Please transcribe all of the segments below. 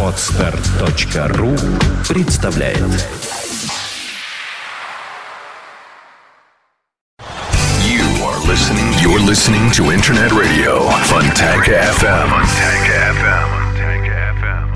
Отстар.ру представляет You are listening. You're listening to Internet Radio Fontanka FM. Fontanka FM. Fontanka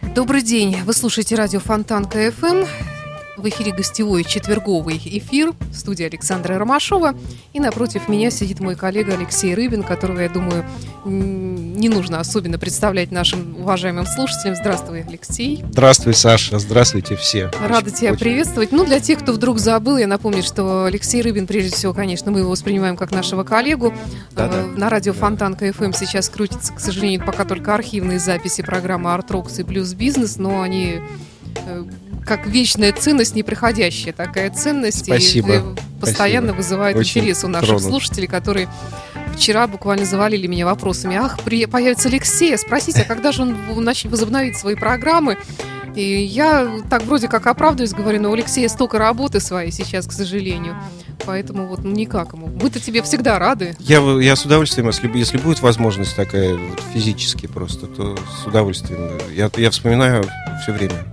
FM. Добрый день. Вы слушаете радио Фонтан КФМ. В эфире гостевой четверговый эфир в студии Александра Ромашова. И напротив меня сидит мой коллега Алексей Рыбин, которого, я думаю, не нужно особенно представлять нашим уважаемым слушателям. Здравствуй, Алексей. Здравствуй, Саша. Здравствуйте все. Рада Очень- тебя очень- приветствовать. Ну, для тех, кто вдруг забыл, я напомню, что Алексей Рыбин, прежде всего, конечно, мы его воспринимаем как нашего коллегу. Да-да. Э, На радио Да. Фонтан КФМ сейчас крутится, к сожалению, пока только архивные записи программы Art Rocks и Blues Business, но они как вечная ценность, неприходящая такая ценность. Спасибо. И э, постоянно Спасибо. вызывает Очень интерес у наших тронут. слушателей, которые вчера буквально завалили меня вопросами. Ах, при- появится Алексей, спросите, а когда же он начнет возобновить свои программы? И я так вроде как оправдываюсь, говорю, но у Алексея столько работы своей сейчас, к сожалению. Поэтому вот ну, никак ему. Мы-то тебе всегда рады. Я, я с удовольствием, если, если будет возможность такая физически просто, то с удовольствием. Я, я вспоминаю все время.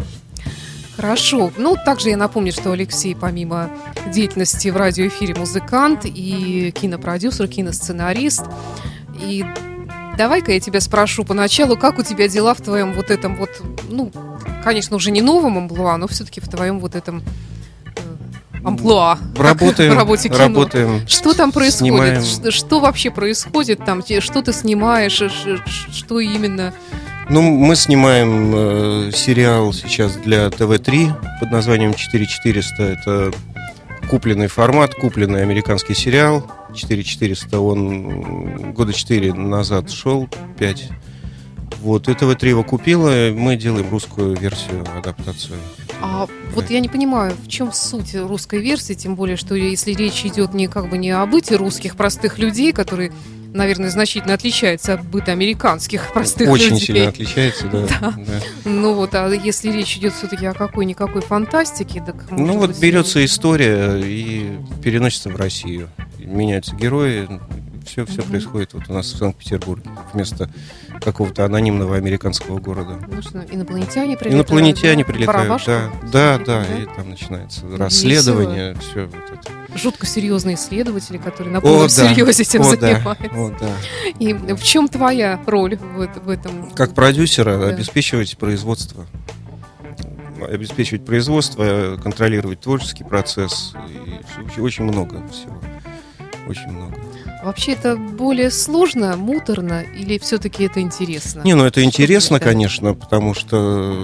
Хорошо. Ну, также я напомню, что Алексей, помимо деятельности в радиоэфире, музыкант и кинопродюсер, киносценарист. И давай-ка я тебя спрошу поначалу, как у тебя дела в твоем вот этом вот, ну, конечно, уже не новом амплуа, но все-таки в твоем вот этом э, амплуа. Работаем, в работе кино. работаем. Что там происходит? Снимаем. Что, что вообще происходит там? Что ты снимаешь? Что именно? Ну, мы снимаем э, сериал сейчас для ТВ-3 под названием 4400. Это купленный формат, купленный американский сериал. 4400, он года 4 назад шел, 5. Вот, и ТВ-3 его купила, мы делаем русскую версию, адаптацию. А вот я не понимаю, в чем суть русской версии, тем более, что если речь идет не как бы не о быте русских простых людей, которые, наверное, значительно отличаются от быта американских простых Очень людей. сильно отличается, да. Да. да. Ну вот, а если речь идет все-таки о какой-никакой фантастике, так Ну вот быть, берется история и переносится в Россию. Меняются герои, все, все Мгм. происходит вот у нас в Санкт-Петербурге вместо какого-то анонимного американского города. Ну что, инопланетяне прилетают? Инопланетяне прилетают, да, да, да, и там начинается расследование, все вот это. Жутко серьезные исследователи, которые на полном О, да. серьезе этим О, да. занимаются. О, да. И в чем твоя роль в, это- в этом? Как продюсера Да. обеспечивать производство. Обеспечивать производство, контролировать творческий процесс. И очень- много всего. Очень много. Вообще это более сложно, муторно или все-таки это интересно? Не, ну это интересно, считаешь? конечно, потому что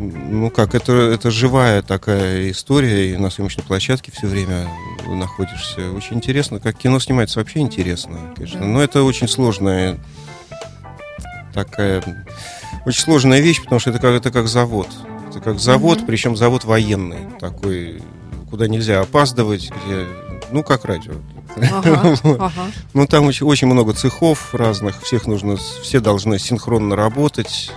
ну как, это, это живая такая история, и на съемочной площадке все время находишься. Очень интересно, как кино снимается, вообще интересно, конечно. Но это очень сложная такая, очень сложная вещь, потому что это как, это как завод. Это как завод, Мгм. причем завод военный, такой, куда нельзя опаздывать, где, ну как радио. Ага, ага. Ну, там очень, очень много цехов разных, всех нужно, все должны синхронно работать,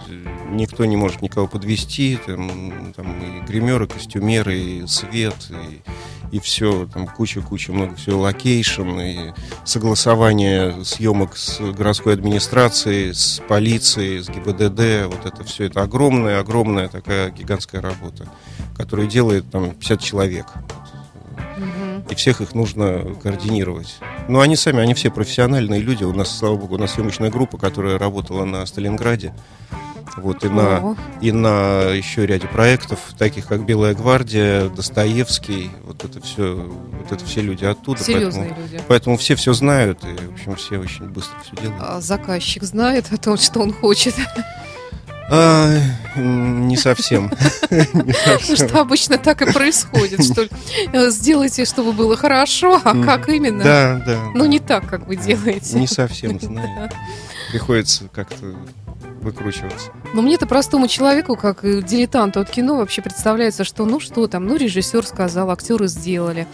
никто не может никого подвести, там, там и гримеры, костюмеры, и свет, и, и все, там куча-куча много всего, location, и согласование съемок с городской администрацией, с полицией, с ГИБДД, вот это все, это огромная-огромная такая гигантская работа, которую делает там 50 человек. И всех их нужно координировать. Ну, они сами, они все профессиональные люди. У нас, слава богу, у нас съемочная группа, которая работала на Сталинграде. Вот, и на, и на еще ряде проектов, таких как «Белая гвардия», «Достоевский». Вот это все, вот это все люди оттуда. серьезные Поэтому, люди. поэтому все все знают, и, в общем, все очень быстро все делают. А заказчик знает о том, что он хочет. А, не совсем. Потому что обычно так и происходит, что э, сделайте, чтобы было хорошо, а как именно? Да, да. Ну, да. не так, как вы делаете. Не совсем знаю. Приходится как-то выкручиваться. Но мне-то простому человеку, как дилетанту от кино, вообще представляется, что ну что там, ну режиссер сказал, актеры сделали.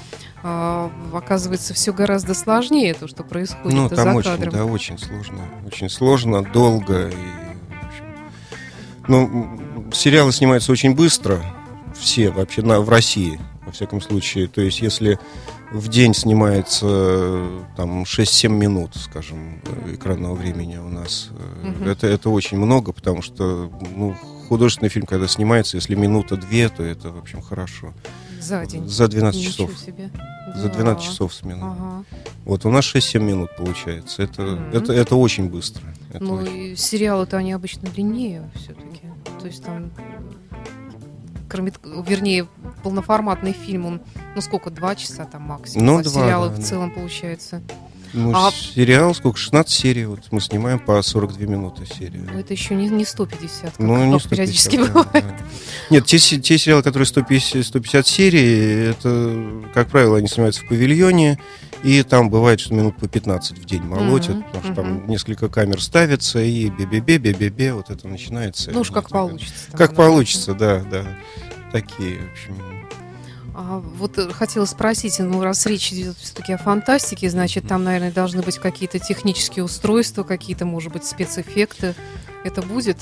А, оказывается, все гораздо сложнее, то, что происходит Ну, за там очень, кадром. да, очень сложно. Очень сложно, долго. И, в общем, ну, сериалы снимаются очень быстро. Все вообще на, в России. Во всяком случае. То есть, если в день снимается э, там 6-7 минут, скажем, э, экранного времени у нас, Мгм. это, это очень много, потому что ну, художественный фильм, когда снимается, если минута-две, то это, в общем, хорошо. За день. За 12 Ничего часов. себе. За Да. 12 часов смена. Ага. Вот у нас 6-7 минут получается. Это, Мгм. это, это очень быстро. Это Ну, очень- и сериалы-то они обычно длиннее все-таки. То есть там, кроме, вернее, полноформатный фильм, он, ну сколько, два часа там максимум. Ну, а два, сериалы да, в да. целом получается. Ну, а- сериал, сколько, 16 серий, вот мы снимаем по 42 минуты серия. Но это еще не, не 150, как, Ну, не 150, периодически да, бывает. да. Нет, те, те сериалы, которые 150, 150 серий, это, как правило, они снимаются в павильоне, и там бывает, что минут по 15 в день молотят, Мгм, потому что там мгм. несколько камер ставится, и бе-бе-бе, бе-бе-бе, вот это начинается. Ну уж как получится. Как получится, да, да. Такие, в общем. А вот э, хотела спросить, ну раз речь идет все-таки о фантастике, значит, там, наверное, должны быть какие-то технические устройства, какие-то, может быть, спецэффекты. Это будет?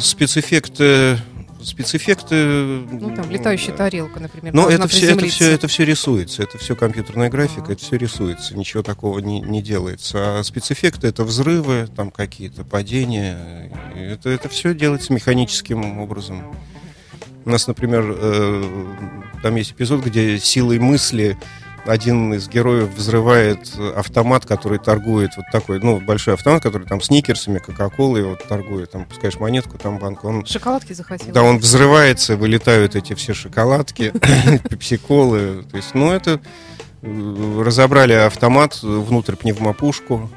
Спецэффекты... Спецэффекты... Ну, там, летающая тарелка, например, должна это все, это, все, это все рисуется, это все компьютерная графика, А. это все рисуется, ничего такого не, не делается. А спецэффекты это взрывы, там какие-то падения, это, это все делается механическим образом. У нас, например, э, там есть эпизод, где силой мысли один из героев взрывает автомат, который торгует вот такой, ну, большой автомат, который там сникерсами, кока-колой вот торгует, там пускаешь монетку, там банку, он Шоколадки захотела? да, он взрывается, вылетают эти все шоколадки, пепсиколы. То есть, ну, это э, разобрали автомат, внутрь пневмопушку.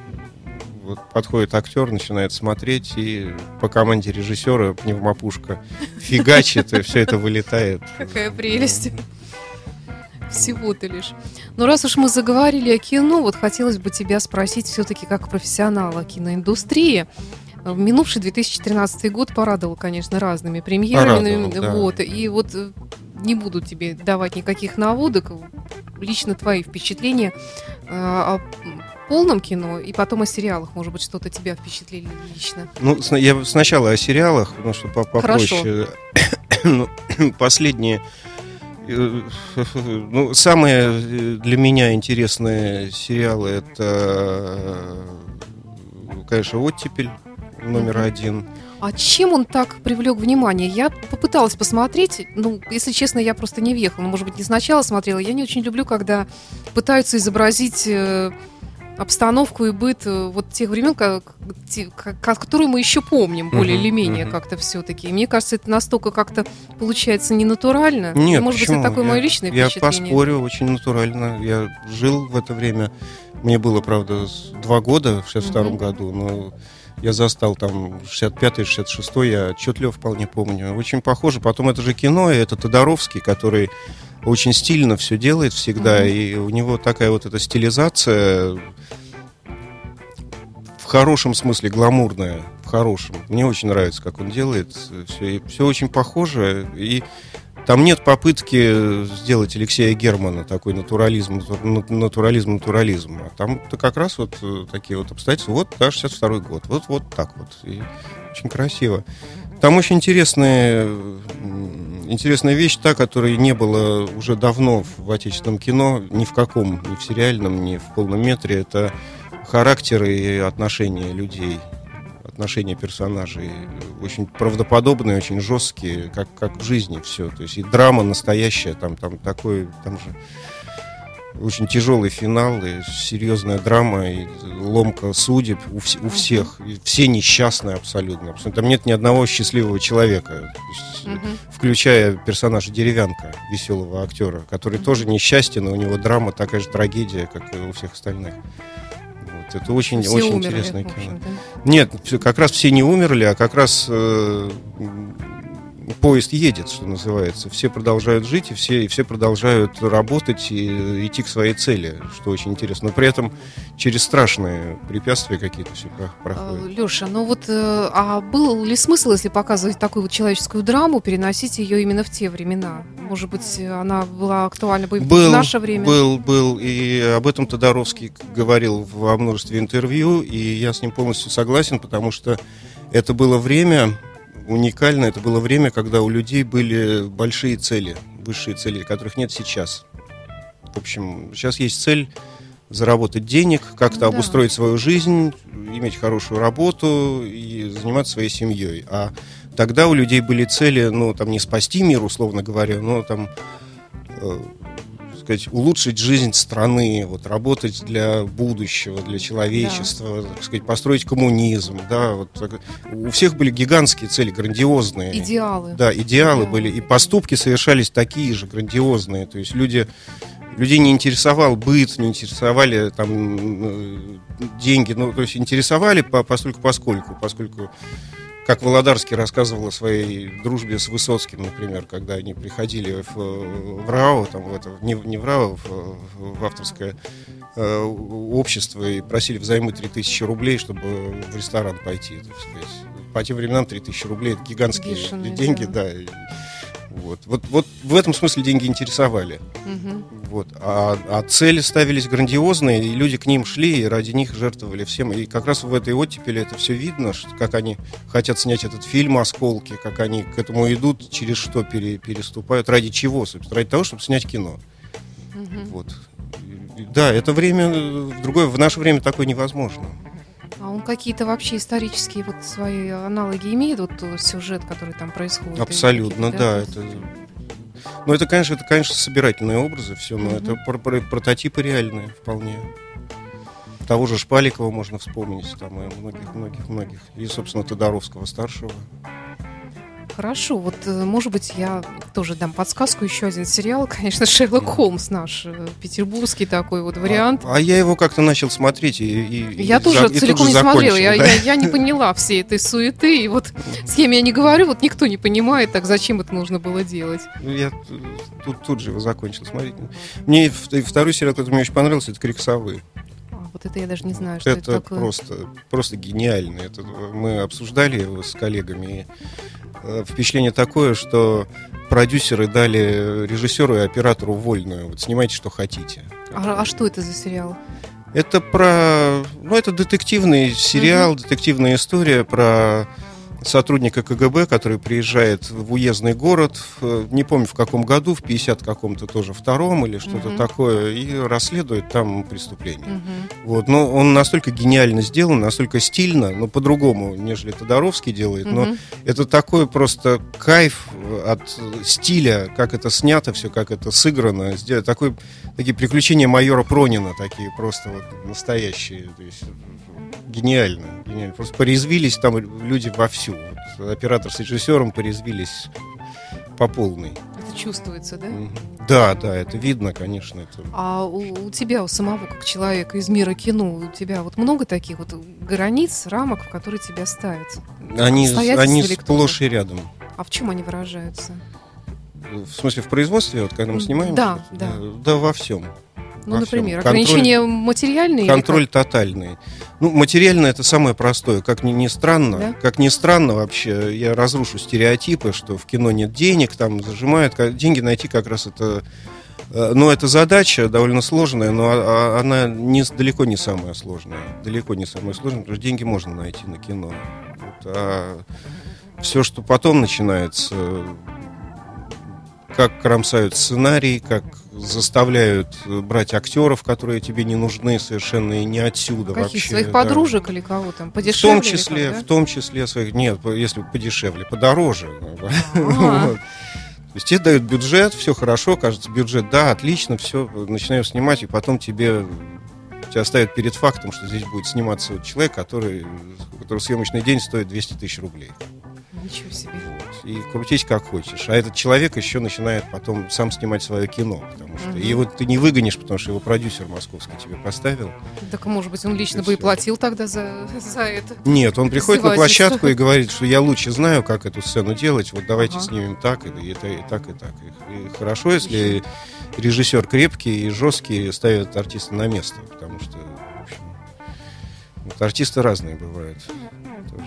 Вот подходит актер, начинает смотреть, и по команде режиссера пневмопушка фигачит, и все это вылетает. Какая прелесть. Всего-то лишь. Ну, раз уж мы заговорили о кино, вот хотелось бы тебя спросить все-таки как профессионала киноиндустрии. Э, Минувший 2013 год порадовал, конечно, разными премьерами. Порадовал, да. вот, и вот э, не буду тебе давать никаких наводок. Лично твои впечатления э, о полном кино и потом о сериалах. Может быть, что-то тебя впечатлили лично. Ну, я сначала о сериалах, потому что по- попроще. Ну, Последние... э, Ну, самые э, для меня интересные сериалы это, э, конечно, «Оттепель» номер один. А чем он так привлек внимание? Я попыталась посмотреть, ну, если честно, я просто не въехала. Ну, может быть, не сначала смотрела. Я не очень люблю, когда пытаются изобразить обстановку и быт э, вот тех времен, как, как- которые мы еще помним, более Мгм, или менее мгм. как-то все-таки. Мне кажется, это настолько как-то получается ненатурально. Нет, может быть, почему? это такое Я- мое личное Я впечатление. поспорю, очень натурально. Я жил в это время. Мне было, правда, два года в 62 Мгм. году, но я застал там 65-й, 66-й, я отчетливо вполне помню. Очень похоже. Потом это же кино, и это Тодоровский, который очень стильно все делает всегда, Мгм. и у него такая вот эта стилизация в хорошем смысле гламурная, в хорошем. Мне очень нравится, как он делает. Все, все очень похоже. И там нет попытки сделать Алексея Германа такой натурализм, натур- натурализм, натурализм. А там-то как раз вот э, такие вот обстоятельства. Вот, да, 62 год. Вот, вот так вот. И очень красиво. Там очень интересная, интересная вещь, та, которой не было уже давно в отечественном кино, ни в каком, ни в сериальном, ни в полном метре. Это характеры и отношения людей, отношения персонажей. Очень правдоподобные, очень жесткие, как, как в жизни все. То есть и драма настоящая, там, там такой, там же очень тяжелый финал, и серьезная драма, и ломка судеб у, вс- у всех. И все несчастные абсолютно. Абсолютно. Там нет ни одного счастливого человека. Есть, Мгм. включая персонажа Деревянка, веселого актера, который тоже несчастен, и у него драма такая же трагедия, как и у всех остальных. Вот. Это очень, Все очень умерли, интересное кино. общем-то. Нет, всё- как раз все не умерли, а как раз э, поезд едет, что называется. Все продолжают жить, и все, и все продолжают работать и идти к своей цели, что очень интересно. Но при этом через страшные препятствия какие-то все про- проходят. Леша, ну вот, э, а был ли смысл, если показывать такую вот человеческую драму, переносить ее именно в те времена? Может быть, она была актуальна бы Был, в наше время? Был, был, и об этом Тодоровский говорил во множестве интервью, и я с ним полностью согласен, потому что это было время уникальное, это было время, когда у людей были большие цели, высшие цели, которых нет сейчас. В общем, сейчас есть цель заработать денег, как-то Да. обустроить свою жизнь, иметь хорошую работу и заниматься своей семьей. А тогда у людей были цели, ну, там, не спасти мир, условно говоря, но там э, сказать, улучшить жизнь страны, вот, работать для будущего, для человечества, так сказать, построить коммунизм, да, вот, у всех были гигантские цели, грандиозные. Идеалы. Да, идеалы Да. были, и поступки совершались такие же грандиозные, то есть люди людей не интересовал быт, не интересовали там э, деньги, ну, то есть интересовали по, постольку поскольку, поскольку как Володарский рассказывал о своей дружбе с Высоцким, например, когда они приходили в, в РАО, там, в это, не, не в РАО, в, в авторское э, общество и просили взаймы 3000 рублей, чтобы в ресторан пойти, так сказать. По тем временам 3000 рублей это гигантские Бешеные, деньги, да. да. Вот. Вот, вот в этом смысле деньги интересовали. Мгм. Вот. А, а цели ставились грандиозные, и люди к ним шли, и ради них жертвовали всем. И как раз в этой оттепели это все видно, что, как они хотят снять этот фильм «Осколки», как они к этому идут, через что пере- переступают, ради чего, собственно, ради того, чтобы снять кино. Мгм. Вот. Да, это время, э, в другое, в наше время такое невозможно. А он какие-то вообще исторические вот свои аналоги имеет, вот сюжет, который там происходит? Абсолютно, да. есть- Это, ну, это, конечно, это, конечно, собирательные образы, все, но это про- про- прототипы реальные вполне. Того же Шпаликова можно вспомнить, там и многих-многих-многих. И, собственно, Тодоровского старшего. Хорошо, вот, э, может быть, я тоже дам подсказку. Еще один сериал, конечно, Шерлок Холмс наш, э, петербургский такой вот вариант. А, а я его как-то начал смотреть и, и- и Я за- тоже и тут целиком же не смотрела, закончил, я, да. я, я не поняла всей этой суеты, и вот с кем я не говорю, вот никто не понимает, так зачем это нужно было делать. Ну, Я тут, тут же его закончил смотреть. Мне второй сериал, который мне очень понравился, это «Крик совы». Вот это я даже не знаю, что это, Это такое. просто, просто гениально. Это, мы обсуждали его с коллегами. И, э, впечатление такое, что продюсеры дали режиссеру и оператору вольную. Вот снимайте, что хотите. А, а что это за сериал? Это про... Ну, это детективный сериал, детективная история про сотрудника КГБ, который приезжает в уездный город, в- не помню в каком году, в 50 каком-то тоже втором или что-то Мгм. такое, и расследует там преступление. Мгм. Вот, но он настолько гениально сделан, настолько стильно, но по-другому, нежели Тодоровский делает. Но Мгм. это такой просто кайф от стиля, как это снято все, как это сыграно. Сделать такой, такие приключения майора Пронина, такие просто вот настоящие. То есть, гениально, гениально. Просто порезвились там люди вовсю. Вот оператор с режиссером порезвились по полной. Это чувствуется, да? Да, да, это видно, конечно. Это... А у, у тебя, у самого, как человека из мира кино, у тебя вот много таких вот границ, рамок, в которые тебя ставят? Они, они сплошь и рядом. А в чем они выражаются? В смысле, в производстве, вот когда мы снимаем? да, что-то? да. Да, во всем. Ну, например, всем. Контроль- ограничения материальные? или Контроль тотальный. Ну, материально это самое простое. Как ни, ни странно, Да? как ни странно вообще, я разрушу стереотипы, что в кино нет денег, там зажимают. Деньги найти как раз это... э, Ну, это задача довольно сложная, но а- а- она не, далеко не самая сложная. Далеко не самая сложная, потому что деньги можно найти на кино. Вот, а все, что потом начинается, как кромсают сценарий, как заставляют э, брать актеров, которые тебе не нужны совершенно и не отсюда Каких вообще. своих да. подружек или кого там? В Подешевле? том или числе, как, да? в том числе своих. Нет, если подешевле, подороже. А. Вот. То есть тебе дают бюджет, все хорошо, кажется, бюджет, да, отлично, все, начинаем снимать, и потом тебе тебя ставят перед фактом, что здесь будет сниматься вот человек, который, у которого съемочный день стоит 200 тысяч рублей. Ничего себе. И крутись как хочешь. А этот человек еще начинает потом сам снимать свое кино. Потому что Мгм. его ты не выгонишь, потому что его продюсер московский тебе поставил. Так, может быть, он лично И бы и всё. платил тогда за, за это. Нет, он приходит на площадку и говорит, что я лучше знаю, как эту сцену делать. Вот давайте Ага. снимем так, и, и, и так, и так. И, и хорошо, если режиссер крепкий и жесткий ставит артиста на место. Потому что, в общем, вот артисты разные бывают. тоже.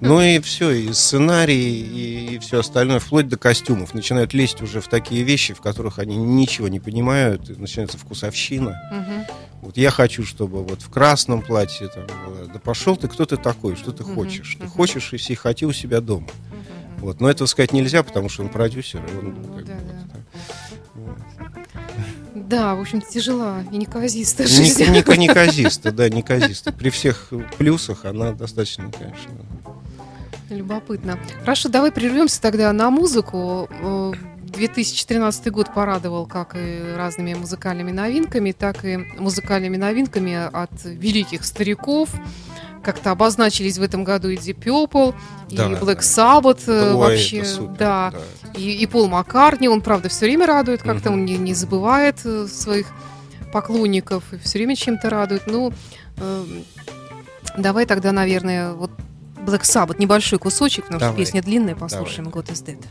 Ну и все, и сценарий, и, и все остальное, вплоть до костюмов. Начинают лезть уже в такие вещи, в которых они ничего не понимают, и начинается вкусовщина. Угу. Вот я хочу, чтобы вот в красном платье там было. Да пошел ты, кто ты такой, что ты угу. хочешь? Угу. Ты хочешь и все хоти у себя дома. Угу. Вот. Но этого сказать нельзя, потому что он продюсер, он ну, как да, бы, да. Вот. Да, в общем, тяжела и неказиста жизнь. Не, не, неказиста, да, неказиста. При всех плюсах она достаточно, конечно, Любопытно. Хорошо, давай прервемся тогда на музыку. Э, 2013 год порадовал как и разными музыкальными новинками, так и музыкальными новинками от великих стариков. Как-то обозначились в этом году и Deep Purple, да, и Black Sabbath э, да. вообще, Ой, супер, да. да. И, и Пол Маккартни, он, правда, все время радует, как-то угу. он не, не забывает э, своих поклонников и все время чем-то радует. Ну, э, давай тогда, наверное, вот Black Sabbath, небольшой кусочек, потому Давай. что песня длинная, послушаем Давай. God is Dead.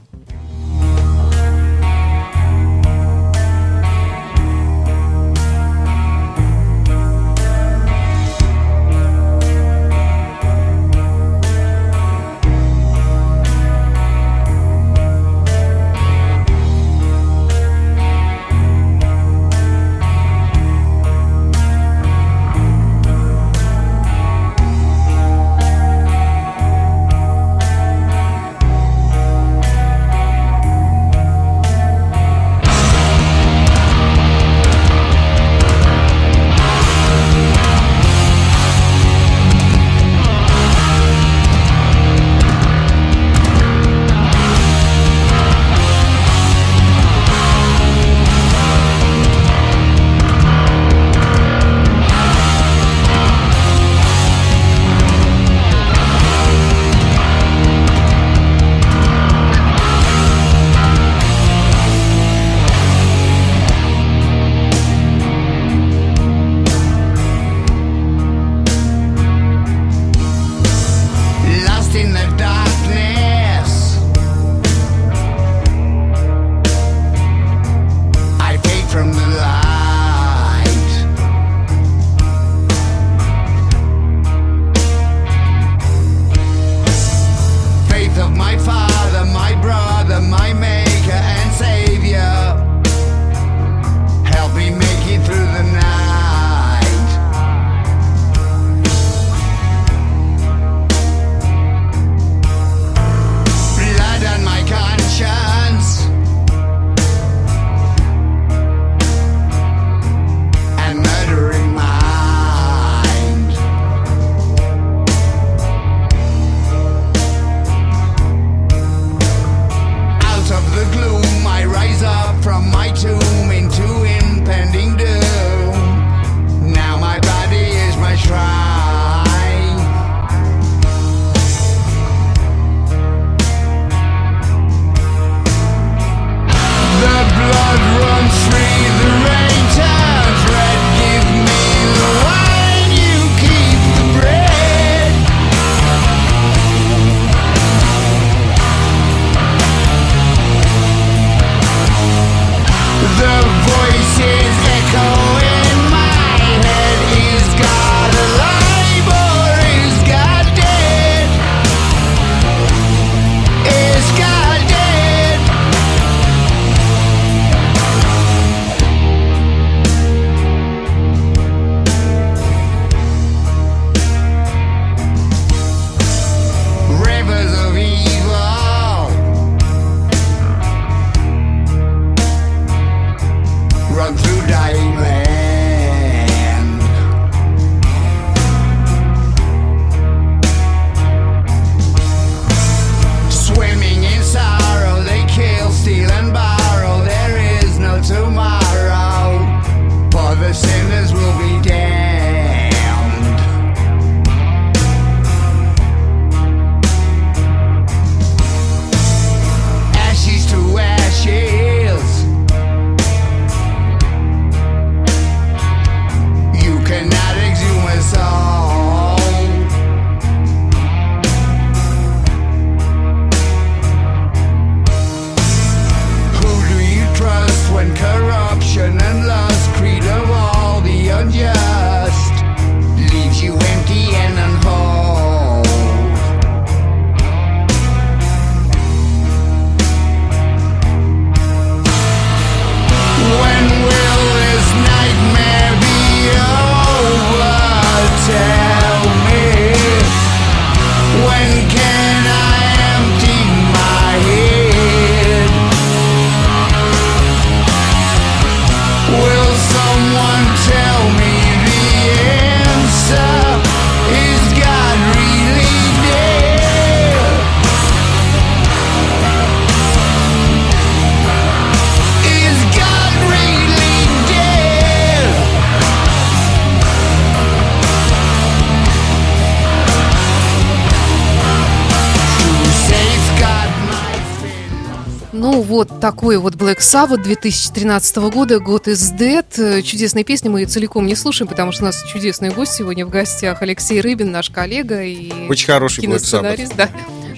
Такой вот Black Sabbath 2013 года, год is Dead. Э, Чудесная песня, мы ее целиком не слушаем, потому что у нас чудесный гость сегодня в гостях. Алексей Рыбин, наш коллега и Очень хороший киносценарист. Да.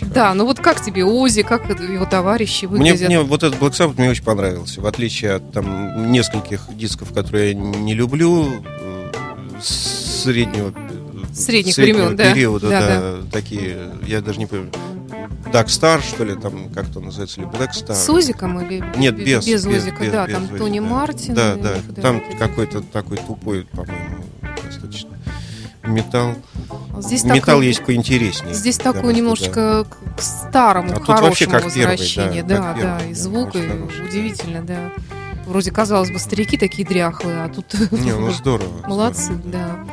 да, ну вот как тебе Ози, как его товарищи Мне, выглядят? мне вот этот Black Sabbath мне очень понравился. В отличие от там нескольких дисков, которые я не люблю, э, среднего, Средних среднего времен, да. периода, Да, да, такие, я даже не помню, Dark Star, что ли, там, как это называется, или Black Star. С Озиком или Нет, без, без без, Озика, без, да, без там Тони да. Мартин. Да, да, вот там какой-то такой тупой, по-моему, достаточно металл. Здесь Металл такой- есть поинтереснее. Здесь такой что, немножко к- к старому, А к хорошему как первый, возвращение. да, Да, как да, первый, и да, звук, и да. удивительно, да. Вроде, казалось бы, старики такие дряхлые, а тут да. Не, ну здорово. молодцы, здорово. да.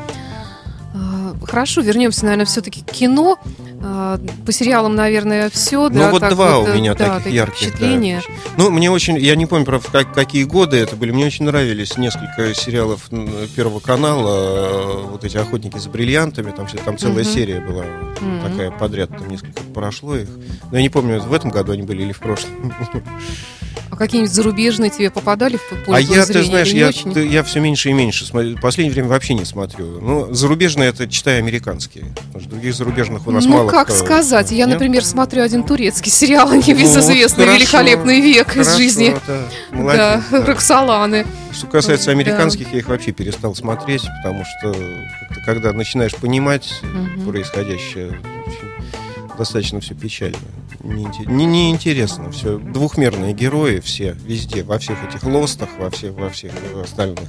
А, Хорошо, вернемся, наверное, все-таки к кино. А, По сериалам, наверное, все. Ну да, вот так два вот, у э, меня да, таких такие ярких. да. впечатления. Ну, мне очень, я не помню, правда, как- какие годы это были, мне очень нравились несколько сериалов Первого канала, э, вот эти «Охотники за бриллиантами», там, там целая Мгм. серия была Мгм. такая подряд, там несколько прошло их. Но я не помню, в этом году они были или в прошлом. А какие-нибудь зарубежные тебе попадали в поле А я, ты знаешь, я, очень? ты- я все меньше и меньше смотрю. В последнее время вообще не смотрю. Ну, зарубежные это читаю американские. Потому что других зарубежных у нас ну, мало. Как сказать, я, например, смотрю один турецкий сериал, не Ну, безызвестный великолепный век из жизни. да. Роксоланы. Что касается американских, я их вообще перестал смотреть, потому что когда начинаешь понимать происходящее, достаточно все печально. Неинте- Не, неинтересно все. Двухмерные герои все, везде, во всех этих лостах, во всех, во всех остальных.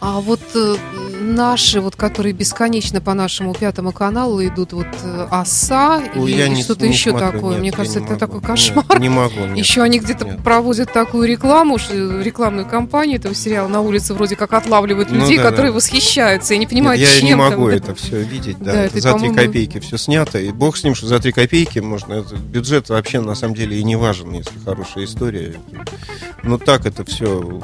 А вот э, наши, вот которые бесконечно по нашему пятому каналу идут, вот э, оса Ой, и, я и не- что-то не еще смотрю, такое. нет, Мне я кажется, не это могу. такой Нет, кошмар. Не, могу, нет. Еще они где-то Нет. проводят такую рекламу, рекламную кампанию этого сериала на улице вроде как отлавливают Ну людей, да, которые да. восхищаются. Я не Нет, понимаю, я чем не там. могу Да. это все видеть, да. Да, это это, за три копейки все снято. И бог с ним, что за три копейки можно. Это, бюджет вообще на самом деле и не важен, если хорошая история. Но так это все.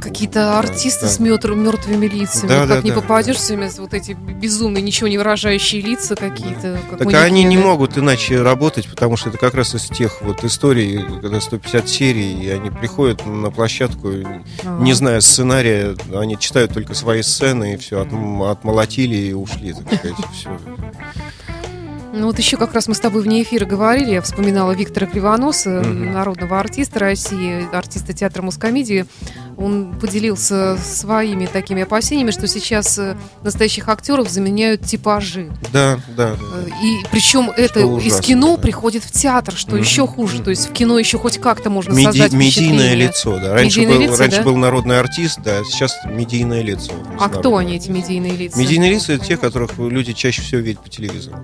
Какие-то артисты с мётр- мертвыми лицами. Да, Вот да, как не да, попадешь, все время вот эти безумные, ничего не выражающие лица какие-то. как Так манекены. они не могут иначе работать, потому что это как раз из тех вот историй, когда 150 серий, и они приходят на площадку, Ага. не зная сценария, они читают только свои сцены, и все, отмолотили и ушли, так сказать, все. Ну вот еще как раз мы с тобой вне эфира говорили, я вспоминала Виктора Кривоноса, Мгм. народного артиста России, артиста театра мускомедии. Он поделился своими такими опасениями, что сейчас э, настоящих актеров заменяют типажи. Да, да, да. Э, И причем это из ужасно, кино да. приходит в театр, что Мгм, еще хуже. мгм. То есть в кино еще хоть как-то можно Меди- создать медийное лицо, да. Раньше, Медийное был, лицо, раньше да? был народный артист, да, сейчас медийное лицо. А кто они, эти медийные лица? Медийные лица это те, которых люди чаще всего видят по телевизору.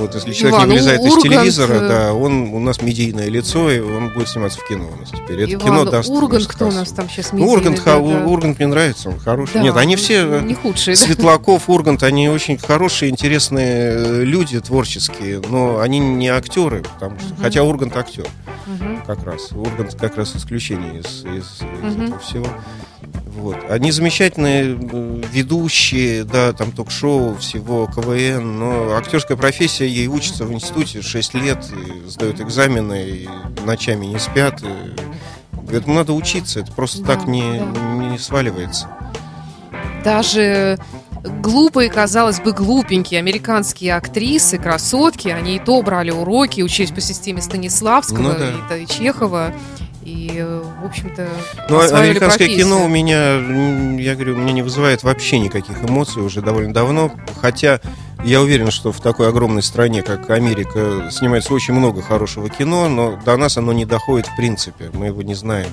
Вот, если человек Иван, не вылезает у- из Ургант, телевизора, э, да, он у нас медийное лицо, и он будет сниматься в кино у нас теперь. Это Иван, кино даст Ургант, кто у нас там сейчас Ну, медийный? Ургант, да, да. Ургант мне нравится, он хороший. Да, Нет, они ну, все, э, не худшие. да. Светлаков, Ургант, они очень хорошие, интересные э, люди творческие, но они не актеры, потому что, Мгм. хотя Ургант актер Мгм. как раз. Ургант как раз исключение из, из- из Мгм. этого всего. Вот. Они замечательные э, ведущие, да, там ток-шоу, всего КВН, но актерская профессия, ей учатся в институте 6 лет, и сдают экзамены, и ночами не спят. и Этому надо учиться, это просто Да, так не, да. не сваливается. Даже глупые, казалось бы, глупенькие американские актрисы, красотки, они и то брали уроки, учились по системе Станиславского Ну да. и, та- и Чехова. И, в общем-то, Ну, осваивали американское кино у меня, я говорю, мне не вызывает вообще никаких эмоций уже довольно давно. Хотя я уверен, что в такой огромной стране, как Америка, снимается очень много хорошего кино, но до нас оно не доходит в принципе. Мы его не знаем.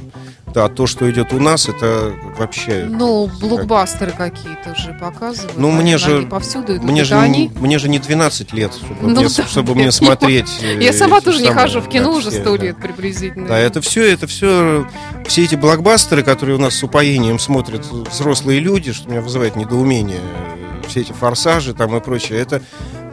Да, то, что идет у нас, это вообще... Ну, блокбастеры какие-то же показывают. Ну, мне Они же- повсюду идут. Мне же, они... мне же не 12 лет, чтобы, Ну мне, да, чтобы мне смотреть. э, Я сама тоже не хожу в кино уже все, сто да. лет приблизительно. Да, это все, это все, все эти блокбастеры, которые у нас с упоением смотрят взрослые люди, что меня вызывает недоумение, все эти форсажи там и прочее, это,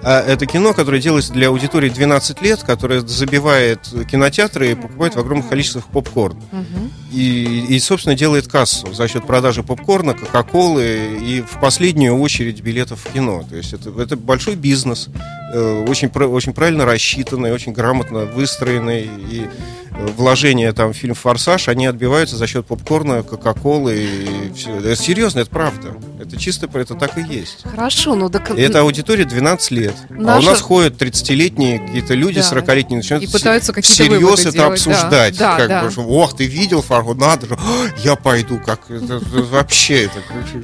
а, это кино, которое делается для аудитории 12 лет, которое забивает кинотеатры и покупает в огромных количествах попкорн. Мгм. и, и, собственно, делает кассу за счет продажи попкорна, кока-колы и в последнюю очередь билетов в кино. То есть это, это большой бизнес, очень, про- очень правильно рассчитанный, очень грамотно выстроенный. И э, вложения там в фильм «Форсаж», они отбиваются за счет попкорна, кока-колы и все. Это серьезно, это правда. Это чисто, это так и есть. Хорошо, ну так... И эта аудитория 12 лет. А у Наша- нас ходят 30-летние какие-то люди, Да. 40-летние, начинают И пытаются какие-то выводы это делать, обсуждать. да, как да, бы, да. Ох, ты видел Фарго? Надо же. Я пойду. Как это, это вообще это.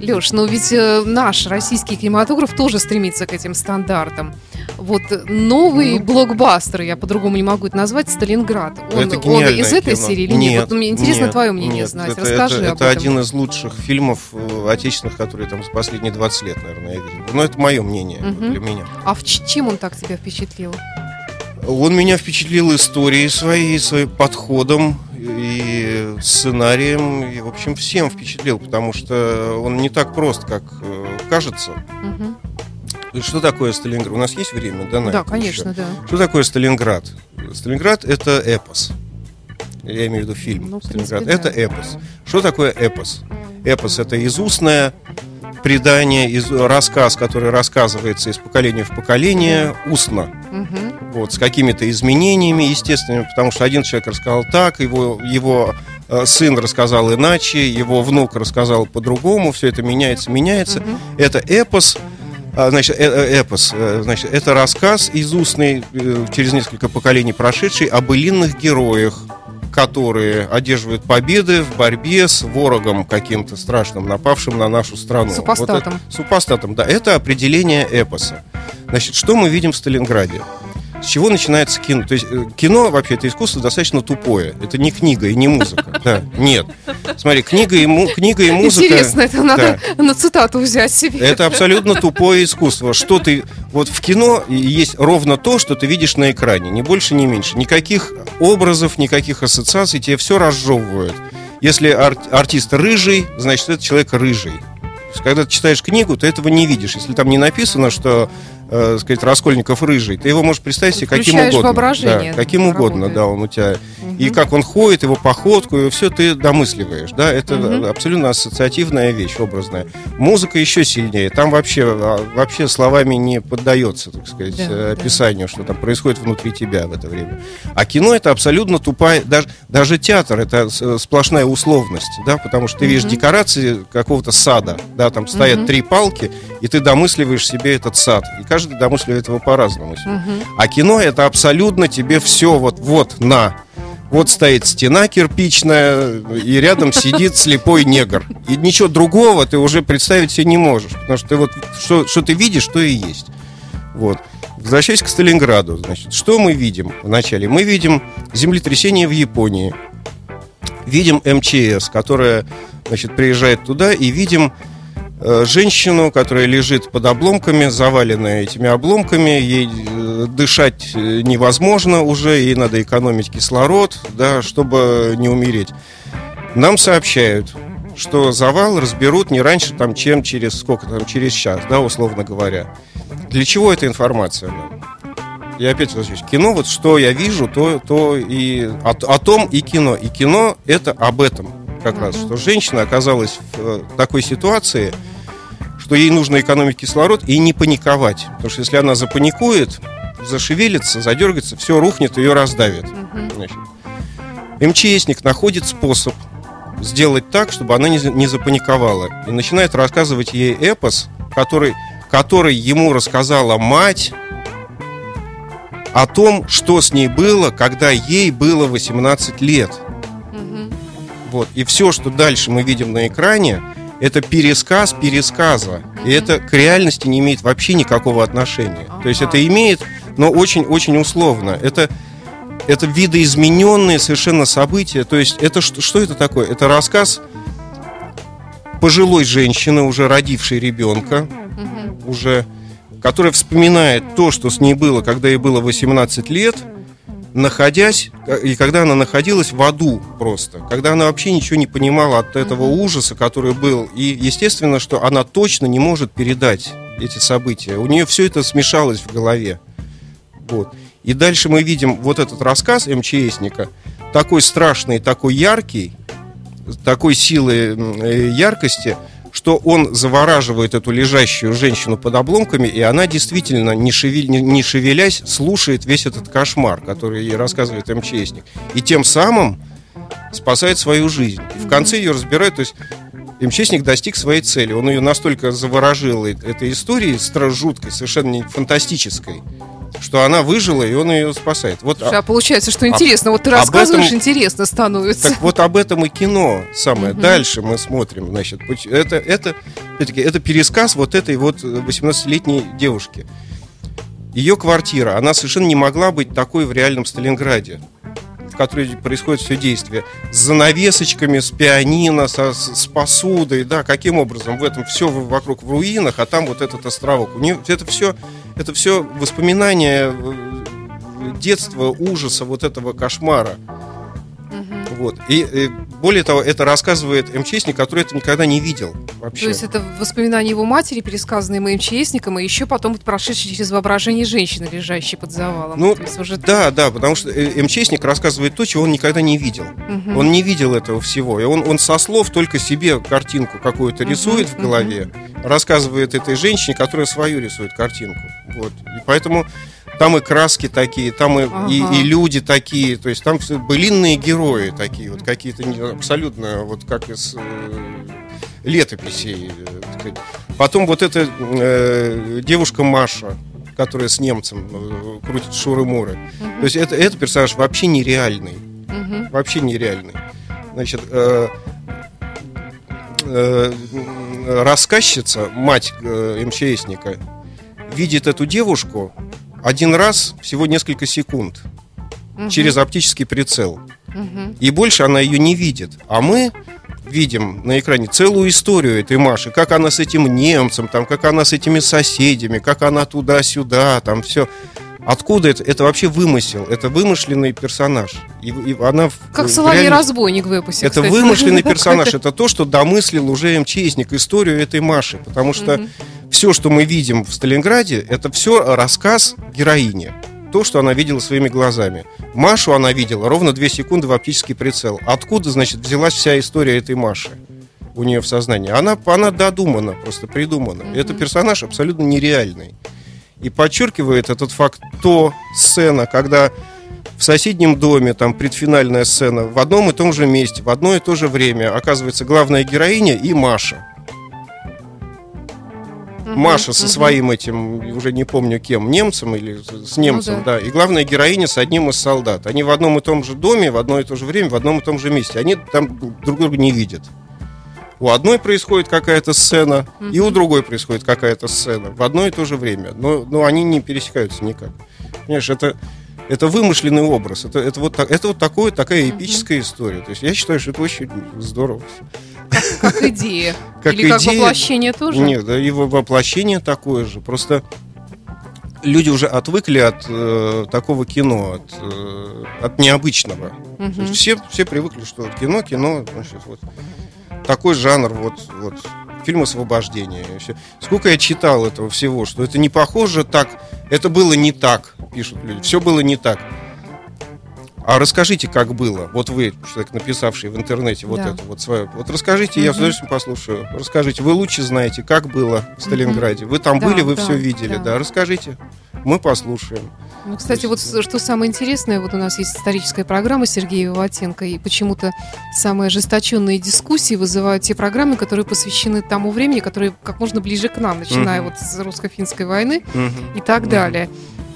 Леш, ну ведь э, наш российский кинематограф тоже стремится к этим стандартам. Вот новый Ну. блокбастер, я по-другому не могу это назвать, Сталинград. Он, это он из этой кино. серии или нет? Нет, Вот мне интересно нет, твое мнение нет. знать. Это, Расскажи это, об это этом. один из лучших фильмов э, отечественных, которые там за последние 20 лет, наверное, я видел. Но это мое мнение Мгм. для меня. А в чем он так тебя впечатлил? Он меня впечатлил историей своей, своим подходом и сценарием, и, в общем, всем впечатлил, потому что он не так прост, как э, кажется. Мгм. Что такое Сталинград? У нас есть время, да, на Да, конечно, еще? да. Что такое Сталинград? Сталинград это эпос. Я имею в виду фильм. Ну, в Сталинград принципе, это да. эпос. Что такое эпос? Эпос это изустное предание, из, рассказ, который рассказывается из поколения в поколение устно Мгм. вот, с какими-то изменениями, естественно, потому что один человек рассказал так, его, его э, сын рассказал иначе, его внук рассказал по-другому, все это меняется, меняется. Это эпос, значит, э- э- эпос, э, значит, это рассказ из устный, через несколько поколений прошедший, о былинных героях, которые одерживают победы в борьбе с ворогом каким-то страшным, напавшим на нашу страну. Супостатом. Вот это- супостатом, да. Это определение эпоса. Значит, что мы видим в Сталинграде? С чего начинается кино? То есть э, кино вообще это искусство достаточно тупое. Это не книга и не музыка. Да, нет. Смотри, книга и, му- книга и музыка. Интересно, это надо Да. на цитату взять себе. Это абсолютно тупое искусство. Что ты вот в кино есть ровно то, что ты видишь на экране, ни больше, ни меньше. Никаких образов, никаких ассоциаций, тебе все разжевывают. Если ар- артист рыжий, значит это человек рыжий. Когда ты читаешь книгу, ты этого не видишь. Если там не написано, что э, сказать, Раскольников рыжий, ты его можешь представить себе каким угодно. Да, каким работает. угодно, да, он у тебя. И как он ходит, его походку, и все ты домысливаешь, да, это Мгм. абсолютно ассоциативная вещь, образная. Музыка еще сильнее, там вообще, а, вообще словами не поддается, так сказать, Да, э, да. описанию, что там происходит внутри тебя в это время. А кино это абсолютно тупая, даже, даже театр это с- сплошная условность, да, потому что ты видишь декорации какого-то сада, да, там стоят три палки, и ты домысливаешь себе этот сад, и каждый домысливает его по-разному. себе. А кино это абсолютно тебе все вот, вот, на. Вот стоит стена кирпичная, и рядом сидит слепой негр. И ничего другого ты уже представить себе не можешь. Потому что ты вот что, что ты видишь, то и есть. Вот. Возвращаясь к Сталинграду, значит, что мы видим вначале? Мы видим землетрясение в Японии. Видим МЧС, которая значит, приезжает туда, и видим женщину, которая лежит под обломками, заваленная этими обломками, ей э, дышать э, невозможно уже, ей надо экономить кислород, да, чтобы не умереть. Нам сообщают, что завал разберут не раньше, там, чем через сколько там, через час, да, условно говоря. Для чего эта информация? Я опять возвращаюсь. Кино, вот что я вижу, то, то и о, о том и кино. И кино это об этом как раз, что женщина оказалась в э, такой ситуации, что ей нужно экономить кислород и не паниковать. Потому что если она запаникует, зашевелится, задергается, все рухнет, ее раздавит. Значит, МЧСник находит способ сделать так, чтобы она не, не запаниковала. И начинает рассказывать ей эпос, который, который ему рассказала мать о том, что с ней было, когда ей было 18 лет. Вот. И все, что дальше мы видим на экране, это пересказ пересказа. И это к реальности не имеет вообще никакого отношения. То есть это имеет, но очень-очень условно. Это, это видоизмененные совершенно события. То есть это что, что это такое? Это рассказ пожилой женщины, уже родившей ребенка, уже, которая вспоминает то, что с ней было, когда ей было 18 лет, находясь, и когда она находилась в аду просто, когда она вообще ничего не понимала от этого ужаса, который был, и естественно, что она точно не может передать эти события. У нее все это смешалось в голове. Вот. И дальше мы видим вот этот рассказ МЧСника, такой страшный, такой яркий, такой силы э, яркости, что он завораживает эту лежащую женщину под обломками, и она действительно, не, шевель- не- не шевелясь, слушает весь этот кошмар, который ей рассказывает МЧСник. И тем самым спасает свою жизнь. И в конце ее разбирают, то есть МЧСник достиг своей цели. Он ее настолько заворожил этой историей, жуткой, совершенно фантастической, что она выжила, и он ее спасает. Вот, Слушай, а получается, что интересно. Вот ты рассказываешь, этом- интересно становится. так вот об этом и кино самое. Дальше мы смотрим, значит, это, это, опять-таки, это пересказ вот этой вот 18-летней девушки. Ее квартира, она совершенно не могла быть такой в реальном Сталинграде, которой происходит все действие. С занавесочками, с пианино, со- с, посудой, да, каким образом в этом все вокруг в руинах, а там вот этот островок. У нее это все, это все воспоминания э, детства, ужаса, вот этого кошмара. Вот. И, э, более того, это рассказывает МЧСник, который это никогда не видел вообще. То есть это воспоминания его матери, пересказанные моим ЧСником, и еще потом прошедшие через воображение женщины, лежащей под завалом. Ну, уже да, да, потому что э, МЧСник рассказывает то, чего он никогда не видел. Мгм. Он не видел этого всего. И он, он со слов только себе картинку какую-то рисует в мгм. голове, рассказывает этой женщине, которая свою рисует картинку. Вот. И поэтому там и краски такие, там и, и- Ага. и люди такие, то есть там былинные герои такие, вот какие-то абсолютно, вот как из э, летописей. э. Потом вот эта э, девушка Маша, которая с немцем э, крутит шуры-муры. То есть это, это персонаж вообще нереальный. Мгм. Вообще нереальный. Значит, э, э, рассказчица, мать э, МЧСника, видит эту девушку один раз всего несколько секунд через оптический прицел. Мгм. И больше она ее не видит. А мы видим на экране целую историю этой Маши, как она с этим немцем, там, как она с этими соседями, как она туда-сюда, там все. Откуда это? Это вообще вымысел, это вымышленный персонаж. И, и она Как Соловей реальности- разбойник в эпосе. это кстати. вымышленный персонаж, это то, что домыслил уже МЧСник историю этой Маши, потому что все, что мы видим в Сталинграде, это все рассказ героини. То, что она видела своими глазами. Машу она видела ровно две секунды в оптический прицел. Откуда, значит, взялась вся история этой Маши у нее в сознании? Она, она додумана, просто придумана. Это персонаж абсолютно нереальный. И подчеркивает этот факт то сцена, когда в соседнем доме, там предфинальная сцена, в одном и том же месте, в одно и то же время оказывается главная героиня и Маша. Маша со своим этим, уже не помню кем, немцем или с немцем, Ну да. да. И главная героиня с одним из солдат. Они в одном и том же доме, в одно и то же время, в одном и том же месте. Они там друг друга не видят. У одной происходит какая-то сцена, и у другой происходит какая-то сцена в одно и то же время. Но, но они не пересекаются никак. Понимаешь, это, это вымышленный образ. Это, это, вот, это вот такое, такая эпическая история. То есть я считаю, что это очень здорово. Как идея. Как Или как идея- воплощение тоже? Нет, да, его воплощение такое же. Просто люди уже отвыкли от э, такого кино, от, э, от необычного. Есть все, все привыкли, что вот кино, кино, значит, вот такой жанр, вот, вот фильм освобождения. и. Сколько я читал этого всего, что это не похоже так, это было не так, пишут люди. Все было не так. А расскажите, как было. Вот вы, человек, написавший в интернете вот Да. это вот свое. Вот расскажите, я с удовольствием послушаю. Расскажите, вы лучше знаете, как было в Сталинграде. Вы там Да, были, вы да, все видели, да. да. Расскажите, мы послушаем. Ну, кстати, вот что самое интересное, вот у нас есть историческая программа Сергея Виватенко, и почему-то самые ожесточенные дискуссии вызывают те программы, которые посвящены тому времени, которые как можно ближе к нам, начиная Мгм. вот с русско-финской войны Мгм. и так далее.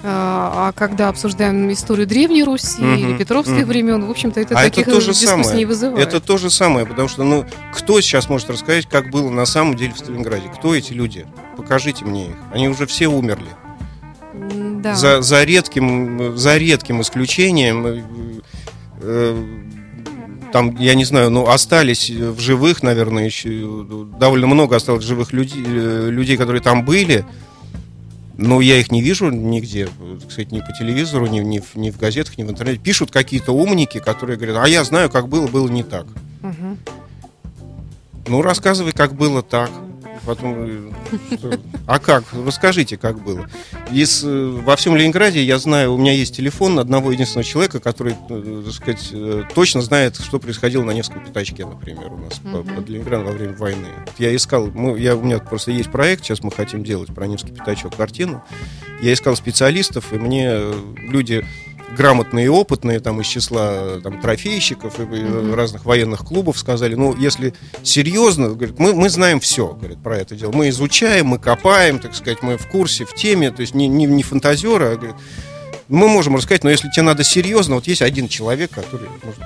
А а когда обсуждаем историю Древней Руси Мгм, или Петровских мгм. времен, в общем-то, это а таких это то же дискуссий самое. не вызывает. Это то же самое, потому что, ну, кто сейчас может рассказать, как было на самом деле в Сталинграде? Кто эти люди? Покажите мне их. Они уже все умерли. Да. За, за, редким, за редким исключением, э, э, там, я не знаю, ну, остались в живых, наверное, еще довольно много осталось живых людей, э, людей, которые там были. Но я их не вижу нигде, так сказать, ни по телевизору, ни, ни, в, ни в газетах, ни в интернете. Пишут какие-то умники, которые говорят, а я знаю, как было, было не так. Мгм. Ну, рассказывай, как было так. Потом, э, А как? Расскажите, как было. Из, э, во всем Ленинграде я знаю, у меня есть телефон одного единственного человека, который, э, так сказать, точно знает, что происходило на Невском пятачке, например, у нас по- под Ленинградом во время войны. Я искал, мы, я, у меня просто есть проект, сейчас мы хотим делать про Невский пятачок картину. Я искал специалистов, и мне люди грамотные и опытные там из числа там, трофейщиков и э, разных военных клубов сказали, ну, если серьезно, говорит, мы, мы знаем все, говорит, про это дело. Мы изучаем, мы копаем, так сказать, мы в курсе, в теме, то есть не, не, не фантазеры, а, говорит, мы можем рассказать, но если тебе надо серьезно, вот есть один человек, который может...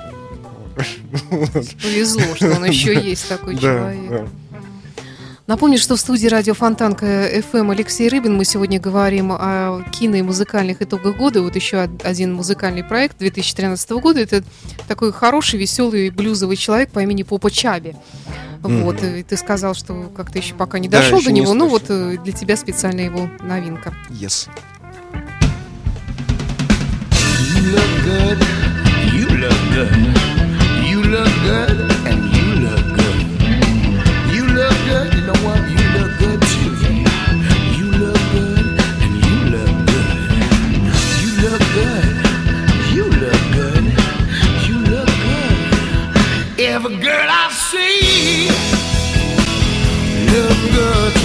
Повезло, что он еще есть такой человек. Да. Напомню, что в студии радио Фонтанка FM Алексей Рыбин. Мы сегодня говорим о кино и музыкальных итогах года. Вот еще од- один музыкальный проект 2013 года. Это такой хороший, веселый блюзовый человек по имени Попа Чаби. Вот, и ты сказал, что как-то еще пока не Да, дошел еще до не него. Ну вот э, для тебя специально его новинка. Yes. You look good. You look good. You look good, You look good. You look good, and you look good. You look good. You look good. You look good. Every girl I see look good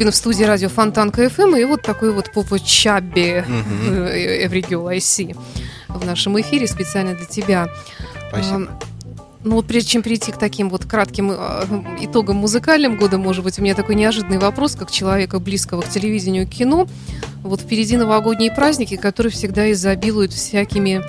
Рыбин в студии радио Фонтанка FM и вот такой вот Попа Чабби э, Every Girl I See в нашем эфире специально для тебя. Спасибо. Ну вот прежде чем перейти к таким вот кратким э, итогам музыкальным года, может быть, у меня такой неожиданный вопрос, как человека близкого к телевидению и кино. Вот впереди новогодние праздники, которые всегда изобилуют всякими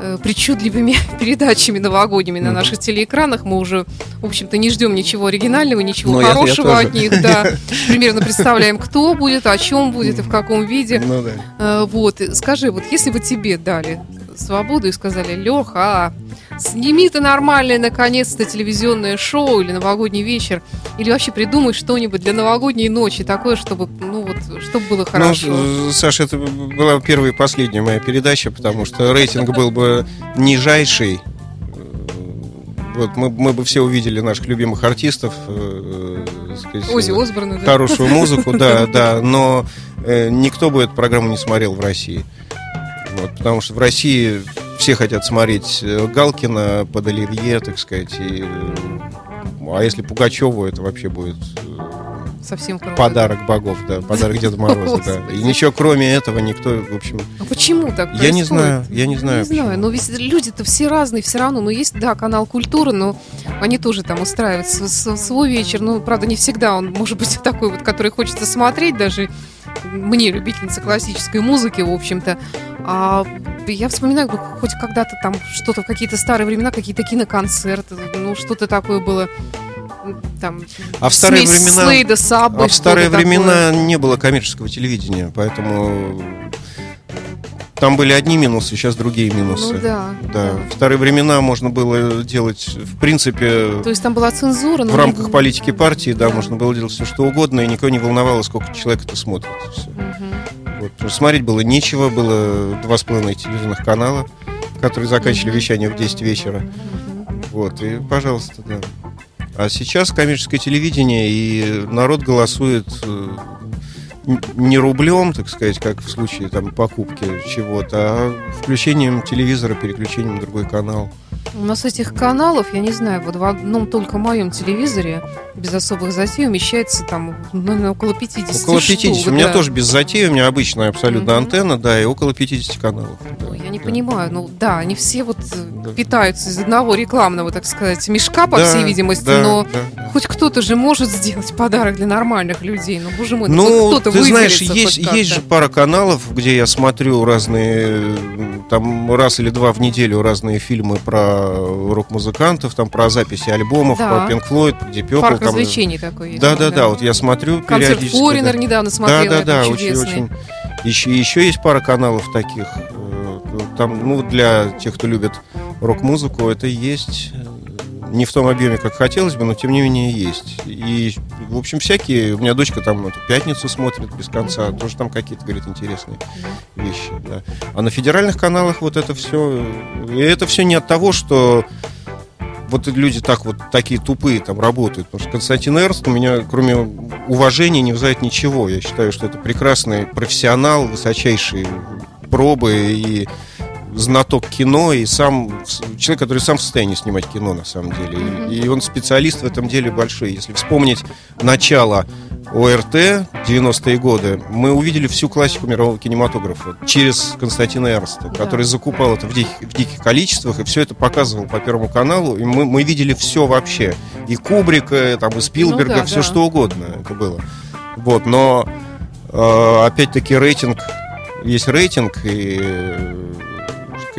э, причудливыми передачами новогодними на наших телеэкранах. Мы уже, в общем-то, не ждем ничего оригинального, ничего Ну, я- я хорошего тоже. от них. Да. Примерно представляем, кто будет, о чем будет и в каком виде. Ну да. Э, Вот, скажи, вот если бы тебе дали свободу и сказали, Леха, сними ты нормальное, наконец-то, телевизионное шоу или новогодний вечер, или вообще придумай что-нибудь для новогодней ночи, такое, чтобы, ну вот, чтобы было хорошо. Ну, Саша, это была первая и последняя моя передача, потому что рейтинг был бы нижайший. Э, Вот мы, мы бы все увидели наших любимых артистов, э, э, сказать, Оззи э, Осборна, да? хорошую музыку, да, да, но э, никто бы эту программу не смотрел в России. Вот, потому что в России все хотят смотреть э, Галкина под Оливье, так сказать, и, э, а если Пугачеву, это вообще будет э, Совсем круто. подарок богов, да, подарок Деда Мороза, да. И ничего кроме этого никто, в общем, А почему так я не знаю, я не знаю. Не знаю, но ведь люди-то все разные, все равно. Но есть, да, канал культуры, но они тоже там устраивают свой вечер. Ну, правда, не всегда он может быть такой вот, который хочется смотреть, даже мне, любительница классической музыки, в общем-то. А я вспоминаю, хоть когда-то там что-то в какие-то старые времена, какие-то киноконцерты, ну, что-то такое было. Там, А в старые времена- Слейда, Саббы, А в старые что-то такое. времена не было коммерческого телевидения, поэтому там были одни минусы, сейчас другие минусы. Ну да, Да, да. в старые времена можно было делать, в принципе, То есть там была цензура, но в не- рамках политики партии, да, Да. можно было делать все что угодно, и никого не волновало, сколько человек это смотрит. Всё. Мгм. Вот, потому что смотреть было нечего, было два с половиной телевизионных канала, которые заканчивали вещание в 10 вечера. Вот, и пожалуйста, да. А сейчас коммерческое телевидение, и народ голосует э, не рублем, так сказать, как в случае там покупки чего-то, а включением телевизора, переключением на другой канал. У нас этих каналов, я не знаю, вот в одном только моем телевизоре без особых затей умещается там ну, около 50 Около 50. штук, у меня да. тоже без затеи, у меня обычная абсолютно Мгм. антенна, да, и около 50 каналов. да, Я не да. понимаю, ну да, они все вот Да. питаются из одного рекламного, так сказать, мешка, по Да, всей видимости, да, но да, хоть кто-то же может сделать подарок для нормальных людей. Ну, боже мой, ну, кто-то ты знаешь, есть, есть же пара каналов, где я смотрю разные, э, там раз или два в неделю разные фильмы про рок-музыкантов, там про записи альбомов, Да. про Pink Floyd, про Deep Purple. Парк там- развлечений такой есть. Да, да, да, вот я смотрю Концерт периодически. Форинер да. недавно Да, смотрела, да, это да, очень, очень. Еще, еще есть пара каналов таких. э, Там, ну, для тех, кто любит рок-музыку, это есть. Не в том объеме, как хотелось бы, но тем не менее есть. И, в общем, всякие. У меня дочка там эту пятницу смотрит без конца. Тоже там какие-то, говорит, интересные вещи. Да. А на федеральных каналах вот это все. И это все не от того, что вот люди так вот такие тупые там работают. Потому что Константин Эрнст у меня, кроме уважения, не вызывает ничего. Я считаю, что это прекрасный профессионал, высочайшие пробы и знаток кино, и сам человек, который сам в состоянии снимать кино, на самом деле. И, и он специалист в этом деле большой. Если вспомнить начало ОРТ 90-е годы, мы увидели всю классику мирового кинематографа через Константина Эрнста, Да. который закупал это в диких, в диких количествах, и все это показывал по Первому каналу, и мы, мы видели все вообще. И Кубрика, там, и Спилберга, Ну да, все да. что угодно это было. Вот, но э, опять-таки рейтинг есть рейтинг, и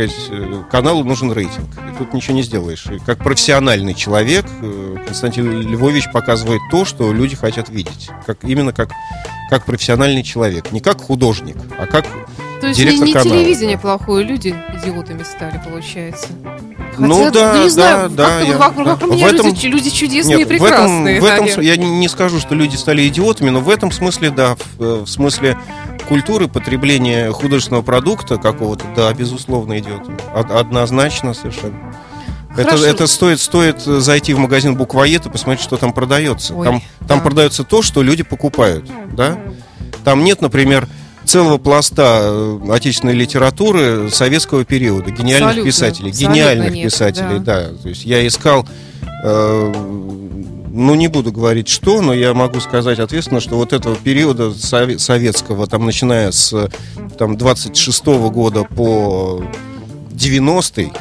сказать, э, каналу нужен рейтинг. И тут ничего не сделаешь. И как профессиональный человек э, Константин Львович показывает то, что люди хотят видеть. Как, именно как, как профессиональный человек. Не как художник, а как... То есть не, директор не канала. телевидение плохое, люди идиотами стали, получается. Ну да, не да, знаю, да, я- вокруг, да. вокруг В меня этом- люди, люди чудесные и Нет, в этом, прекрасные. в этом наверное. с- я не не скажу, что люди стали идиотами, но в этом смысле, да, в, э, в смысле культуры потребления художественного продукта какого-то, да, безусловно. Од- однозначно совершенно. Это, Хорошо. это стоит, стоит зайти в магазин буквоед и посмотреть, что там продается. Ой, там там да. продается то, что люди покупают. Да? Там нет, например, целого пласта э, отечественной литературы советского периода, гениальных Абсолютно, писателей, абсолютно гениальных нет, писателей, да. да. То есть я искал, э, ну не буду говорить что, но я могу сказать ответственно, что вот этого периода сове- советского, там начиная с там 26 года по 90-й,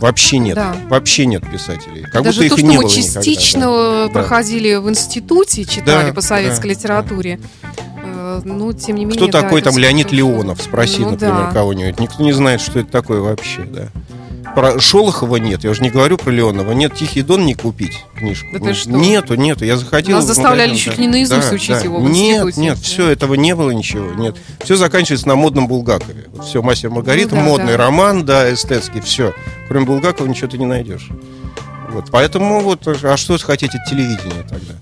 Вообще нет. Да. Вообще нет писателей. Как Даже будто их то, и что не мы было никогда, частично да. Да. проходили в институте, читали Да, по советской да, литературе, э, ну, тем не менее... Кто да, такой там Леонид Леонов? Спроси, Ну например, да. кого-нибудь. Никто не знает, что это такое вообще, да. Про Шолохова нет, я уже не говорю про Леонова. Нет, Тихий Дон не купить книжку. Да ты что? Нету, нету. Я заходил. Нас заставляли магазин, чуть да. ли не наизусть Да, учить да. его Нет, нет, Да. все, этого не было ничего. Нет. Все заканчивается на модном Булгакове. Все, мастер Маргарита, Ну да, модный да. роман, да, эстетский, все. Кроме Булгакова ничего ты не найдешь. Вот, поэтому вот, а что хотите от телевидения тогда?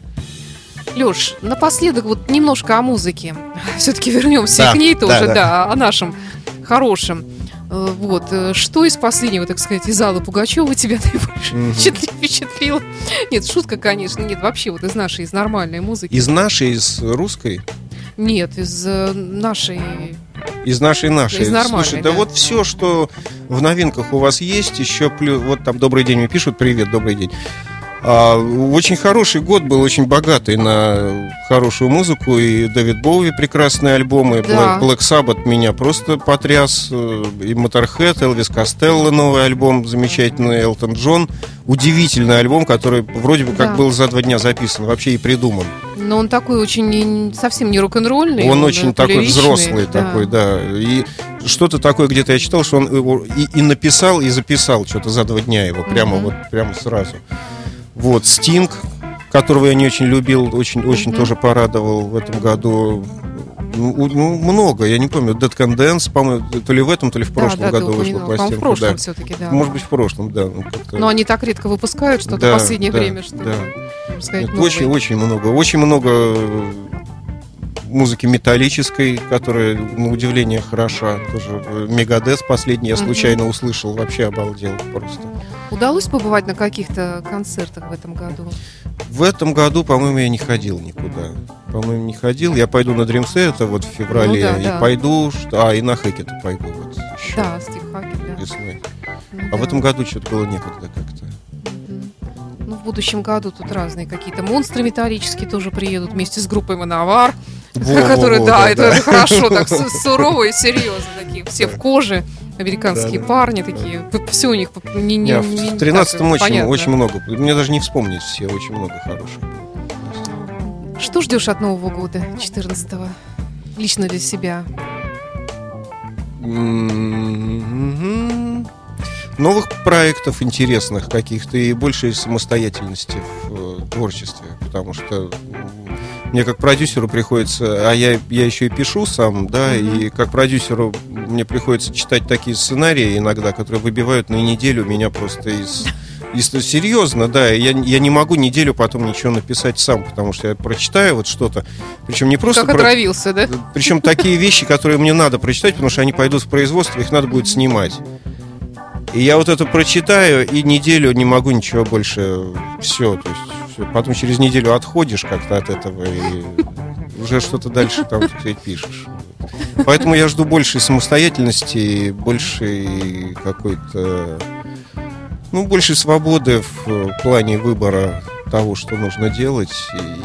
Леш, напоследок вот немножко о музыке. Все-таки вернемся Да, к ней тоже, да, да, да. о нашем хорошем. Э, Вот, э, что из последнего, так сказать, из Аллы Пугачева тебя наибольше впечатли- впечатлило? Нет, шутка, конечно, нет, вообще вот из нашей, из нормальной музыки. Из нашей, из русской? Нет, из э, нашей... Из нашей нашей. Из нормальной, Слушай, да, да. вот все, что в новинках у вас есть, еще плюс. Вот там добрый день мне пишут, привет, добрый день. А, очень хороший год был, очень богатый на хорошую музыку. И Дэвид Боуи прекрасные альбомы. Да. Black, Sabbath меня просто потряс. И Motorhead, Элвис Костелло новый альбом, замечательный Элтон Джон. Удивительный альбом, который вроде бы как Да. был за два дня записан, вообще и придуман. Но он такой очень совсем не рок-н-ролльный. Он очень э, такой взрослый да. такой, да. И что-то такое где-то я читал, что он его и, и написал, и записал что-то за два дня его, прямо Мгм. вот прямо сразу. Вот Стинг, которого я не очень любил, очень, очень Мгм. тоже порадовал в этом году. Ну, ну, много, я не помню. Dead Can Dance, по-моему, то ли в этом, то ли в Да, прошлом да, ты году вышла пластинка. в прошлом да. все-таки, да. Может быть, в прошлом, да. ну, Но они так редко выпускают что-то Да, в последнее да, время, что да. можно сказать, Нет, новое. очень, очень много. Очень много музыки металлической, которая, на удивление, хороша. Тоже э, Мегадес последний я случайно услышал, вообще обалдел просто. Удалось побывать на каких-то концертах в этом году? В этом году, по-моему, я не ходил никуда. По-моему, не ходил. Я пойду на Дримсе, это вот в феврале. Ну да, и да. пойду, а, и на Хэкета пойду вот еще Да, Стив Хакер, да. весной. Ну А в да. этом году что-то было некогда как-то. Ну, в будущем году тут разные какие-то монстры металлические тоже приедут вместе с группой Мановар, Во, которые, во, да, да, это, да. хорошо, так су- сурово и серьезно такие, все в коже, американские Да, да. парни такие, все у них не, не, Не, не- в 13-м так, очень, понятно. очень много. Мне даже не вспомнить все, очень много хороших. Что ждешь от Нового года, 14-го? Лично для себя. Новых проектов интересных каких-то и большей самостоятельности в э, творчестве, потому что мне как продюсеру приходится, а я, я еще и пишу сам, да, Мгм. и как продюсеру мне приходится читать такие сценарии иногда, которые выбивают на неделю меня просто из... из- серьезно, да, я, я не могу неделю потом ничего написать сам, потому что я прочитаю вот что-то, причем не просто... Как про- отравился, да? причем такие вещи, которые мне надо прочитать, потому что они пойдут в производство, их надо будет снимать. И я вот это прочитаю, и неделю не могу ничего больше. Все, то есть. Потом через неделю отходишь как-то от этого и уже что-то дальше там, пишешь. Поэтому я жду большей самостоятельности, большей какой-то, ну, большей свободы в э, плане выбора того, что нужно делать,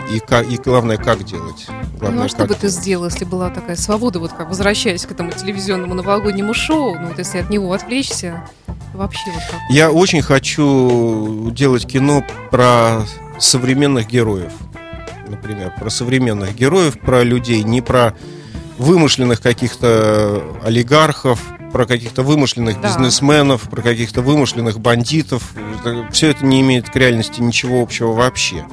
и, и, и главное, как делать. Главное, ну, а что бы ты делать. сделал, если была такая свобода, вот как возвращаясь к этому телевизионному новогоднему шоу, ну вот если от него отвлечься, вообще вот как? Я очень хочу делать кино про современных героев. Например, про современных героев, про людей, не про вымышленных каких-то олигархов, про каких-то вымышленных Да. бизнесменов, про каких-то вымышленных бандитов. Все это не имеет к реальности ничего общего вообще.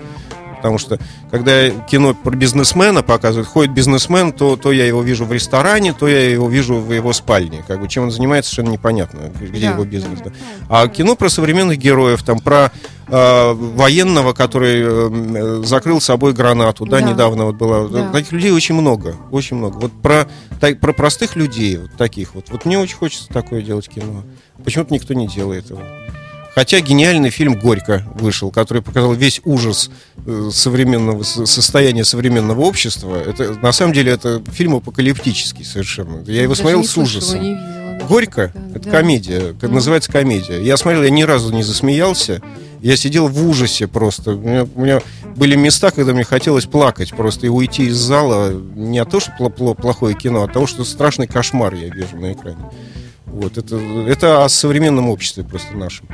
Потому что, когда кино про бизнесмена показывают, ходит бизнесмен, то, то я его вижу в ресторане, то я его вижу в его спальне. Как бы, чем он занимается, совершенно непонятно, где Да, его бизнес. да. А кино про современных героев, там про э, военного, который э, закрыл собой гранату, да, Да. недавно вот была. Да. Таких людей очень много, очень много. Вот про, так- про простых людей, вот таких вот. Вот мне очень хочется такое делать кино. Почему-то никто не делает его. Хотя гениальный фильм «Горько» вышел, который показал весь ужас э, современного со- состояния современного общества. Это на самом деле это фильм апокалиптический совершенно. Я его Даже смотрел с ужасом. Горько это да. комедия, как Мгм. называется комедия. Я смотрел, я ни разу не засмеялся. Я сидел в ужасе просто. У меня, у меня были места, когда мне хотелось плакать просто и уйти из зала. Не от того, что пло- пло- плохое кино, а от того, что страшный кошмар я вижу на экране. Вот, это, это о современном обществе просто нашем.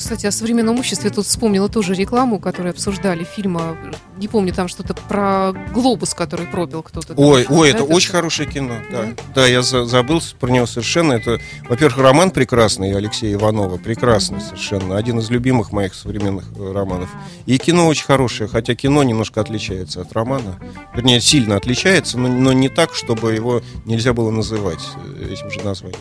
Кстати, о современном обществе тут вспомнила тоже рекламу, которую обсуждали, фильма, не помню, там что-то про глобус, который пропил кто-то. Ой, там, ой, да, это очень хорошее кино. Да, да я за- забыл про него совершенно. Это, во-первых, роман прекрасный Алексея Иванова, прекрасный совершенно, один из любимых моих современных э, романов. И кино очень хорошее, хотя кино немножко отличается от романа, вернее сильно отличается, но, но не так, чтобы его нельзя было называть э, этим же названием.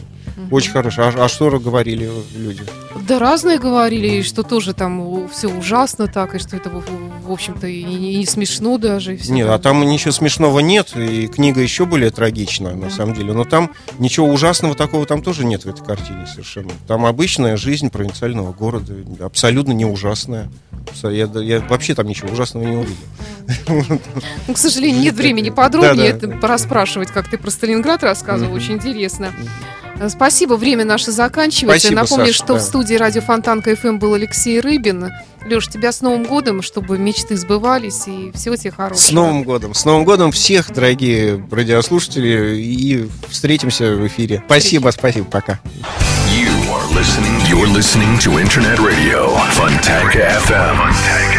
Очень хорошее. А, а что говорили люди? Да разные говорили, что тоже там все ужасно так, и что это, в, общем-то, и и не смешно даже. И Нет, так. а там ничего смешного нет, и книга еще более трагична, на самом деле. Но там ничего ужасного такого там тоже нет в этой картине совершенно. Там обычная жизнь провинциального города, абсолютно не ужасная. Я, я вообще там ничего ужасного не увидел. Ну, к сожалению, нет времени подробнее Да-да. это порасспрашивать, как ты про Сталинград рассказывал, очень интересно. Э, Спасибо, время наше заканчивается. Спасибо, Напомню, Саш, что да. в студии радио Фонтанка ФМ был Алексей Рыбин. Леш, тебя с Новым годом, чтобы мечты сбывались и всего тебе хорошего. С Новым годом! С Новым годом всех, дорогие радиослушатели, и встретимся в эфире. Спасибо, спасибо, пока. You are listening. You're listening to Internet Radio Funtank FM. Funtank